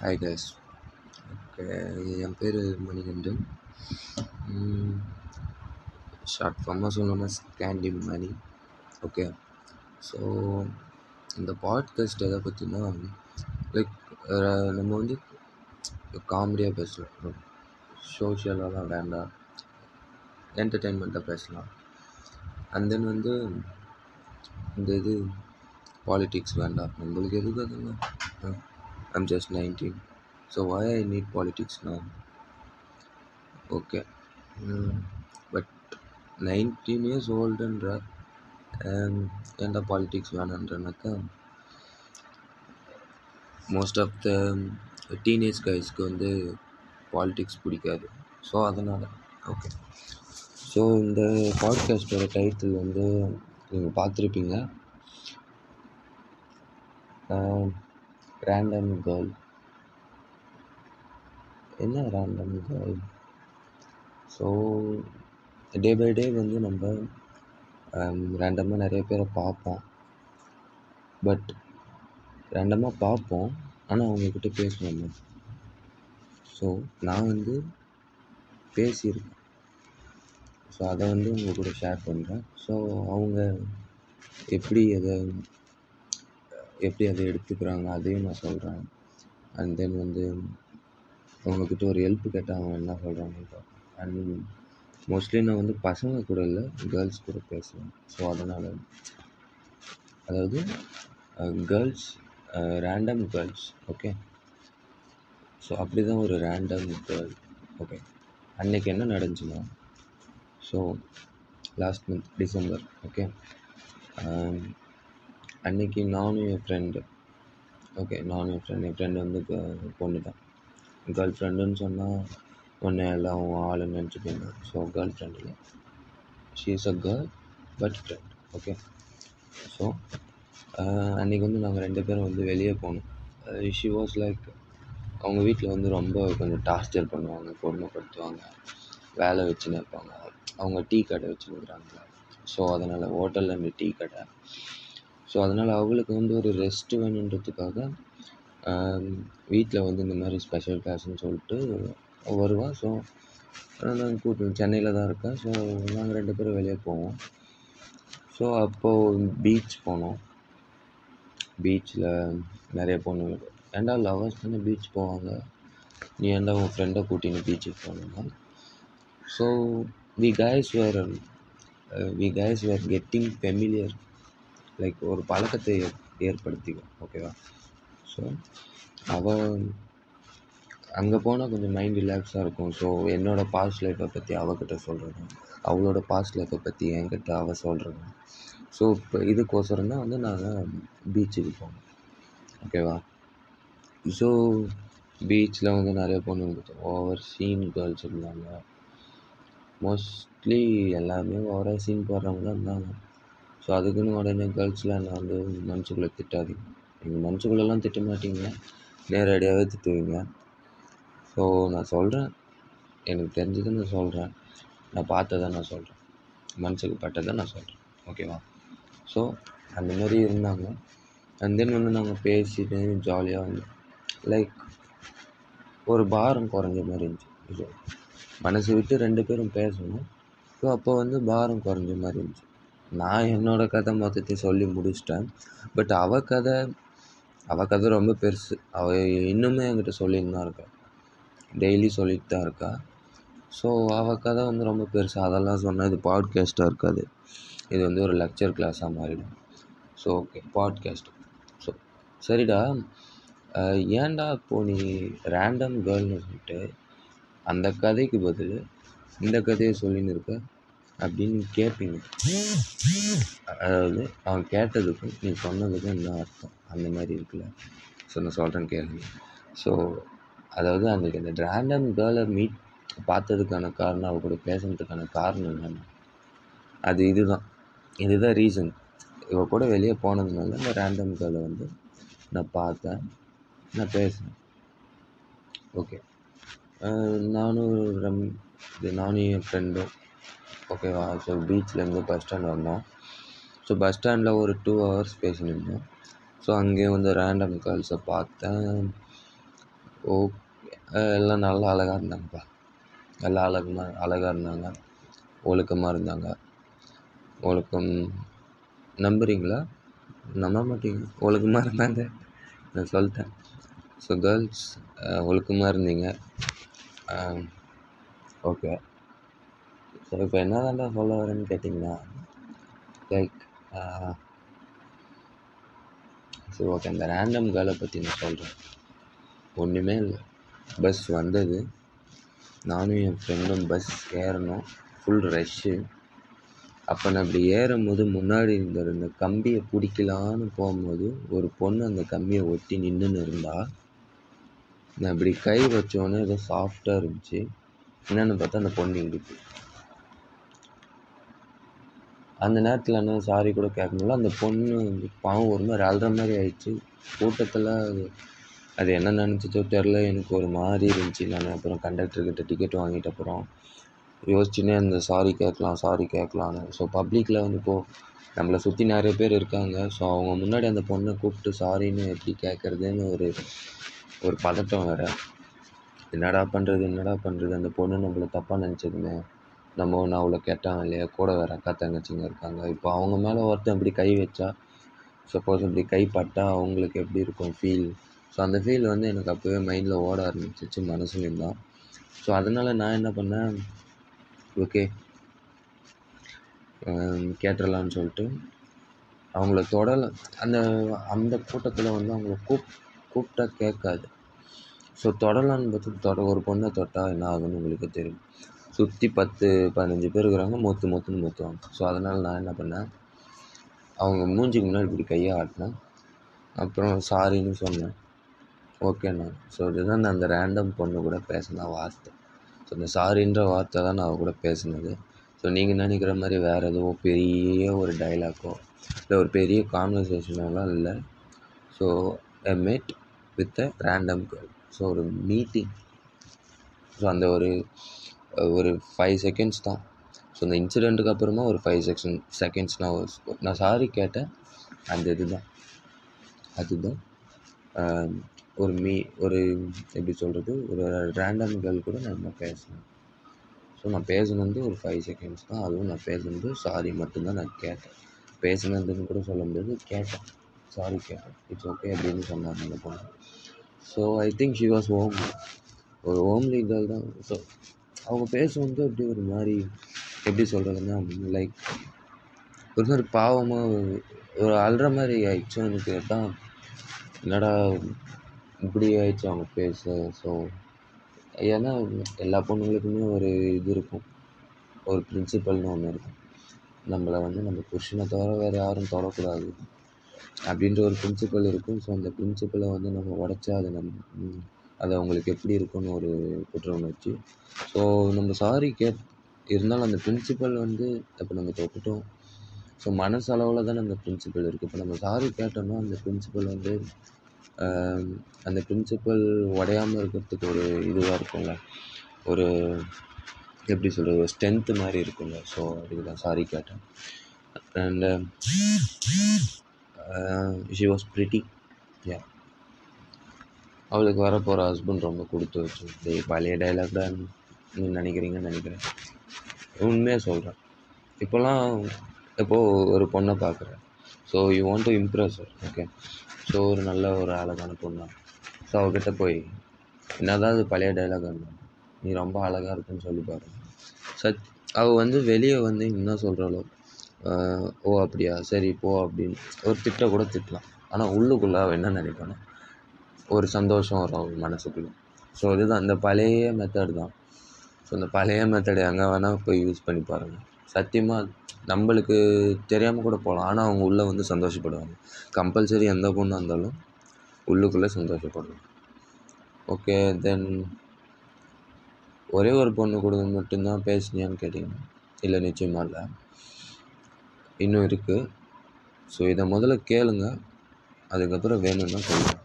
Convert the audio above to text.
Hi guys okay என் பேர் Manikandan. Short ஃபார்மாக சொல்லணும்னா ஸ்கேண்டி மணி ஓகே ஸோ இந்த பாட்காஸ்ட் எதை பற்றினா லைக் நம்ம வந்து காமெடியாக பேசலாம். சோஷியலாலாம் வேண்டாம். என்டர்டெயின்மெண்ட்டாக பேசலாம். அண்ட் தென் வந்து இந்த இது பாலிட்டிக்ஸ் வேண்டாம். நம்மளுக்கு எதுக்கு அதுங்க I'm just nineteen so why I need politics okay but nineteen years ஓல்டுன்ற ஏன்டா பாலிட்டிக்ஸ் வேணான்றனாக்கா மோஸ்ட் ஆஃப் த டீனேஜ் கைஸ்க்கு வந்து பாலிட்டிக்ஸ் பிடிக்காது. ஸோ அதனால் ஓகே ஸோ இந்த பாட்காஸ்ட்டோட டைட்டில் வந்து நீங்கள் பார்த்துருப்பீங்க. ரேண்டம் கேர்ள் என்ன random girl so day by day வந்து நம்ம ரேண்டமாக நிறைய பேரை பார்ப்போம். பட் ரேண்டமாக பார்ப்போம் ஆனால் அவங்கக்கிட்ட பேசணும் ஸோ நான் வந்து பேசியிருக்கேன். ஸோ அதை வந்து உங்கள் கூட ஷேர் பண்ணுறேன் ஸோ அவங்க எப்படி அதை எப்படி அதை எடுத்துக்கிறாங்க அதையும் நான் சொல்கிறேன் அண்ட் தென் வந்து அவங்கக்கிட்ட ஒரு ஹெல்ப் கேட்டால் அவங்க என்ன சொல்கிறாங்க அண்ட் மோஸ்ட்லி நான் வந்து பசங்க கூட இல்லை கேர்ள்ஸ் கூட பேசுவேன். ஸோ அதனால் அதாவது girls random girls okay so அப்படி தான் ஒரு ரேண்டம் கேர்ள் ஓகே அன்றைக்கி என்ன நடந்துச்சுன்னா so last month December okay அன்றைக்கி நானும் என் ஃப்ரெண்டு ஓகே நானும் என் ஃப்ரெண்ட் என் ஃப்ரெண்டு வந்து பொண்ணு தான் கேர்ள் ஃப்ரெண்டுன்னு சொன்னால் ஒன்று எல்லாம் அவன் ஆளுன்னு நினச்சிப்பீங்க ஸோ கேர்ள் ஃப்ரெண்ட் இல்லை. She is a girl but friend okay so அன்றைக்கி வந்து நாங்கள் ரெண்டு பேரும் வந்து வெளியே போனோம். ஷி வாஸ் லைக் அவங்க வீட்டில் வந்து ரொம்ப கொஞ்சம் டார்ச்சர் பண்ணுவாங்க கொடுமைப்படுத்துவாங்க வேலை வச்சுன்னு இருப்பாங்க. அவங்க டீ கடை வச்சுருக்குறாங்க ஸோ அதனால் ஹோட்டலில் இந்த டீ கடை. ஸோ அதனால் அவளுக்கு வந்து ஒரு ரெஸ்ட்டு வேணுன்றதுக்காக வீட்டில் வந்து இந்த மாதிரி ஸ்பெஷல் கிளாஸ்ன்னு சொல்லிட்டு வருவாள் ஸோ நான் கூப்பிட்டு சென்னையில் தான் இருக்கேன் ஸோ நாங்கள் ரெண்டு பேரும் வெளியே போவோம். ஸோ அப்போது பீச் போனோம். பீச்சில் நிறைய பொண்ணுங்க ரெண்டா லவர்ஸ் தானே பீச் போவாங்க? நீ ஏண்டா உன் ஃப்ரெண்டை கூட்டின்னு பீச்சுக்கு போனோம்னா so we guys were we guys were getting familiar like ஒரு பழக்கத்தை ஏற்படுத்திக்கும் ஓகேவா ஸோ அவள் அங்கே போனால் கொஞ்சம் மைண்ட் ரிலாக்ஸாக இருக்கும். ஸோ என்னோடய பாஸ்ட் லைஃப்பை பற்றி அவகிட்ட சொல்கிறது அவளோட பாஸ்ட் லைஃப்பை பற்றி என்கிட்ட அவள் சொல்கிறது ஸோ இப்போ இதுக்கோசரம் தான் வந்து நாங்கள் பீச்சுக்கு போனோம். ஓகேவா ஸோ பீச்சில் வந்து நிறைய பொண்ணு ஓவர் சீன் கேர்ள்ஸ் இருந்தாங்க மோஸ்ட்லி எல்லாமே ஓவராக சீன் போடுறவங்க தான் இருந்தாங்க. ஸோ அதுக்குன்னு உடனே கேர்ள்ஸ்லாம் நான் வந்து மனசுக்குள்ளே திட்டாதீங்க. நீங்கள் மனசுக்குள்ளெல்லாம் திட்ட மாட்டீங்க. நேரடியாகவே திட்டுவீங்க. ஸோ நான் சொல்கிறேன் எனக்கு தெரிஞ்சதை நான் சொல்கிறேன் நான் பார்த்ததை நான் சொல்கிறேன் மனசுக்கு பட்டதை நான் சொல்கிறேன் ஓகேவா ஸோ அந்த மாதிரி இருந்தாங்க. அண்ட் தென் வந்து நாங்கள் பேசிட்டு ஜாலியாக வந்து லைக் ஒரு பாரம் குறைஞ்ச மாதிரி இருந்துச்சு. மனசு விட்டு ரெண்டு பேரும் பேசணும். ஸோ அப்போ வந்து பாரம் குறைஞ்ச மாதிரி இருந்துச்சு. நான் என்னோடய கதை மொத்தத்தையும் சொல்லி முடிச்சிட்டேன். பட் அவள் கதை அவள் கதை ரொம்ப பெருசு. அவள் இன்னுமே என்கிட்ட சொல்லின்னு தான் இருக்கா. டெய்லி சொல்லிட்டு தான் இருக்கா. ஸோ அவள் கதை வந்து ரொம்ப பெருசு. அதெல்லாம் சொன்னால் இது பாட்காஸ்ட்டாக இருக்காது. இது வந்து ஒரு லெக்சர் கிளாஸாக மாறிடும். ஸோ ஓகே பாட்காஸ்ட் ஸோ சரிடா. ஏன்டா இப்போது நீ ரேண்டம் கேர்ள்னு சொல்லிட்டு அந்த கதைக்கு பதில் இந்த கதையை சொல்லின்னு இருக்க? அப்படின்னு கேட்பீங்க. அதாவது அவன் கேட்டதுக்கும் நீ சொன்னதுக்கும் என்ன அர்த்தம்? அந்த மாதிரி இருக்குல்ல. ஸோ நான் சொல்கிறேன் கேளுங்க. ஸோ அதாவது அவங்களுக்கு அந்த ரேண்டம் கேர்ளை மீட் பார்த்ததுக்கான காரணம் அவ கூட பேசுனதுக்கான காரணம் என்னென்னா அது இதுதான். இதுதான் ரீசன் இவ கூட வெளியே போனதுனால இந்த ரேண்டம் கேர்ளை வந்து நான் பார்த்தேன் நான் பேசினேன். ஓகே நானும் ரம் இது நானும் என் ஃப்ரெண்டும் ஓகேவா? ஸோ பீச்லேருந்து பஸ் ஸ்டாண்ட் வந்தோம். ஸோ பஸ் ஸ்டாண்டில் ஒரு டூ ஹவர்ஸ் பேசினிருந்தோம். ஸோ அங்கேயே வந்து ரேண்டம் கேர்ள்ஸை பார்த்தேன். ஓகே எல்லாம் நல்லா அழகாக இருந்தாங்கப்பா. எல்லாம் அழகமாக அழகாக இருந்தாங்க. ஒழுக்கமாக இருந்தாங்க. ஒழுக்கம் நம்புறீங்களா? நம்ப மாட்டீங்க. ஒழுக்கமாக இருந்தாங்க. நான் சொல்லிட்டேன். ஸோ கேர்ள்ஸ் ஒழுக்கமாக இருந்தீங்க. ஓகே ஸோ இப்போ என்ன தாண்டா சொல்ல வரேன்னு கேட்டிங்கன்னா லைக் சரி ஓகே அந்த ரேண்டம் கேர்ளை பற்றி நான் சொல்கிறேன் ஒன்றுமே இல்லை. பஸ் வந்தது. நானும் என் ஃப்ரெண்டும் பஸ் ஏறணும். ஃபுல் ரஷ்ஷு அப்போ நான் இப்படி ஏறும்போது முன்னாடி இருந்த இந்த கம்பியை பிடிக்கலான்னு போகும்போது ஒரு பொண்ணு அந்த கம்பியை ஒட்டி நின்றுன்னு இருந்தால் நான் இப்படி கை வச்சோன்னே ஏதோ சாஃப்டாக இருந்துச்சு. என்னென்னு பார்த்தா அந்த பொண்ணு இங்கிட்டு. அந்த நேரத்தில் என்ன சாரி கூட கேட்க முடியல. அந்த பொண்ணு பாவம் ஒரு மாதிரி அழுற மாதிரி ஆயிடுச்சு. கூட்டத்தில் அது அது என்ன நினச்சிச்சோ தெரில எனக்கு ஒரு மாதிரி இருந்துச்சு. நான் அப்புறம் கண்டக்டர்கிட்ட டிக்கெட் வாங்கிட்ட அப்புறம் யோசிச்சுனே அந்த சாரி கேட்கலாம் சாரி கேட்கலான்னு. ஸோ பப்ளிக்கில் வந்து இப்போது நம்மளை சுற்றி நிறைய பேர் இருக்காங்க. ஸோ அவங்க முன்னாடி அந்த பொண்ணை கூப்பிட்டு சாரின்னு எப்படி கேட்குறதுன்னு ஒரு ஒரு பதட்டம் வேறு. என்னடா பண்ணுறது என்னடா பண்ணுறது அந்த பொண்ணு நம்மளை தப்பாக நினச்சதுமே. நம்ம ஒன்று அவ்வளோ கேட்டான் இல்லையா? கூட வேறு அக்கா தங்கச்சிங்க இருக்காங்க. இப்போ அவங்க மேலே ஒருத்தன் இப்படி கை வச்சா சப்போஸ் இப்படி கை பட்டால் அவங்களுக்கு எப்படி இருக்கும் ஃபீல் ஸோ அந்த ஃபீல் வந்து எனக்கு அப்போவே மைண்டில் ஓட ஆரம்பிச்சிச்சு மனசுலேயும் தான். ஸோ அதனால் நான் என்ன பண்ணேன்? ஓகே கேட்டுடலான்னு சொல்லிட்டு அவங்கள தொடலை அந்த அந்த கூட்டத்தில் வந்து அவங்கள கூப் கூப்பிட்டா கேட்காது. ஸோ தொடலான்னு பார்த்து தொட ஒரு பொண்ணை தொட்டால் என்ன ஆகுன்னு உங்களுக்கு தெரியும். சுற்றி பத்து பதினஞ்சு பேர் இருக்கிறாங்க மொத்து மொத்துன்னு மூத்துவாங்க. ஸோ அதனால் நான் என்ன பண்ணேன்? அவங்க மூஞ்சிக்கு முன்னாடி இப்படி கையை ஆட்டினேன். அப்புறம் சாரின்னு சொன்னேன். ஓகேண்ணா ஸோ இதுதான் நான் அந்த ரேண்டம் பொண்ணு கூட பேசின வார்த்தை. ஸோ இந்த சாரின்ற வார்த்தை தான் நான் அவ கூட பேசினது. ஸோ நீங்கள் நினைக்கிற மாதிரி வேறு எதுவும் பெரிய ஒரு டைலாக்கோ இல்லை ஒரு பெரிய கான்வர்சேஷனோலாம் இல்லை. So a met with a random girl so ஒரு மீட்டிங் ஸோ அந்த ஒரு ஒரு ஃபைவ் செகண்ட்ஸ் தான். ஸோ அந்த இன்சிடெண்ட்டுக்கு அப்புறமா ஒரு ஃபைவ் செகண்ட் செகண்ட்ஸ் நான் நான் சாரி கேட்டேன். அந்த இது தான் அதுதான் ஒரு மீ ஒரு எப்படி சொல்கிறது ஒரு ரேண்டம் கேர்ள் கூட நான் பேசினேன். ஸோ நான் பேசினது ஒரு ஃபைவ் செகண்ட்ஸ் தான். அதுவும் நான் பேசுனது சாரி மட்டும்தான் நான் கேட்டேன். பேசினதுன்னு கூட சொல்ல முடியாது கேட்டேன். சாரி கேட்டேன். இட்ஸ் ஓகே அப்படின்னு சொன்னாங்க அந்த பொண்ணு. So I think she was home ஒரு ஹோம்லி கேர்ள் தான். ஸோ அவங்க பேசும்போது அப்படி ஒரு மாதிரி எப்படி சொல்கிறதுன்னா லைக் ஒரு மாதிரி பாவமாக ஒரு அழுற மாதிரி ஆயிடுச்சு. எனக்கு தான் என்னடா இப்படி ஆயிடுச்சு அவங்க பேச. ஸோ ஏன்னா எல்லா பொண்ணுங்களுக்குமே ஒரு இது இருக்கும். ஒரு பிரின்சிபல்னு ஒன்று இருக்கும். நம்மளை வந்து நம்ம புருஷனை தவிர வேறு யாரும் தொடக்கூடாது. அப்படின்ற ஒரு பிரின்சிபல் இருக்கும். ஸோ அந்த பிரின்சிபலை வந்து நம்ம உடச்சா அது நம்ம அது அவங்களுக்கு எப்படி இருக்கும்னு ஒரு குற்ற உணர்ச்சி ஸோ நம்ம சாரி கேட் இருந்தாலும் அந்த பிரின்சிபல் வந்து இப்போ நம்ம தொட்டுட்டோம். ஸோ மனசளவில் தானே அந்த பிரின்சிபல் இருக்குது இப்போ நம்ம சாரி கேட்டோம்னா அந்த பிரின்சிபல் வந்து அந்த பிரின்சிபல் உடையாமல் இருக்கிறதுக்கு ஒரு இதுவாக இருக்கும்ல. ஒரு எப்படி சொல்கிறது ஒரு ஸ்ட்ரென்த்து மாதிரி இருக்கும்ல. ஸோ அதுக்கு தான் சாரி கேட்டேன். And she was pretty yeah அவளுக்கு வரப்போகிற ஹஸ்பண்ட் ரொம்ப கொடுத்து வச்சு டேய் பழைய டைலாக் தான் நீ நினைக்கிறீங்கன்னு நினைக்கிறேன். உண்மையாக சொல்கிறேன் இப்போல்லாம் இப்போது ஒரு பொண்ணை பார்க்குறேன். So you want to impress okay so ஒரு நல்ல ஒரு அழகான பொண்ணா. ஸோ அவகிட்ட போய் என்னதான் அது பழைய டைலாக் இருந்தாலும் நீ ரொம்ப அழகாக இருக்குன்னு சொல்லி பாருங்க சத் அவள் வந்து வெளியே வந்து என்ன சொல்கிறாளோ ஓ அப்படியா? சரி போ அப்படின்னு. ஒரு திட்ட கூட திட்டலாம். ஆனால் உள்ளுக்குள்ளே அவள் என்ன நினைப்பானா? ஒரு சந்தோஷம் வரும் அவள் மனசுக்குள்ளே. ஸோ இதுதான். இந்த பழைய மெத்தட் தான். ஸோ இந்த பழைய மெத்தடை எங்கே வேணால் போய் யூஸ் பண்ணி பாருங்கள் சத்தியமாக நம்மளுக்கு தெரியாமல் கூட போகலாம் ஆனால் அவங்க உள்ளே வந்து சந்தோஷப்படுவாங்க. கம்பல்சரி எந்த பொண்ணாக இருந்தாலும் உள்ளுக்குள்ளே சந்தோஷப்படுவாங்க. ஓகே தென் ஒரே ஒரு பொண்ணு கூட மட்டும்தான் பேசுனியான்னு கேட்டிங்கன்னா? இல்லை நிச்சயமாக இல்லை. இன்னும் இருக்குது ஸோ இதை முதல்ல கேளுங்க. அதுக்கப்புறம் வேணும்னா சொல்லுங்கள்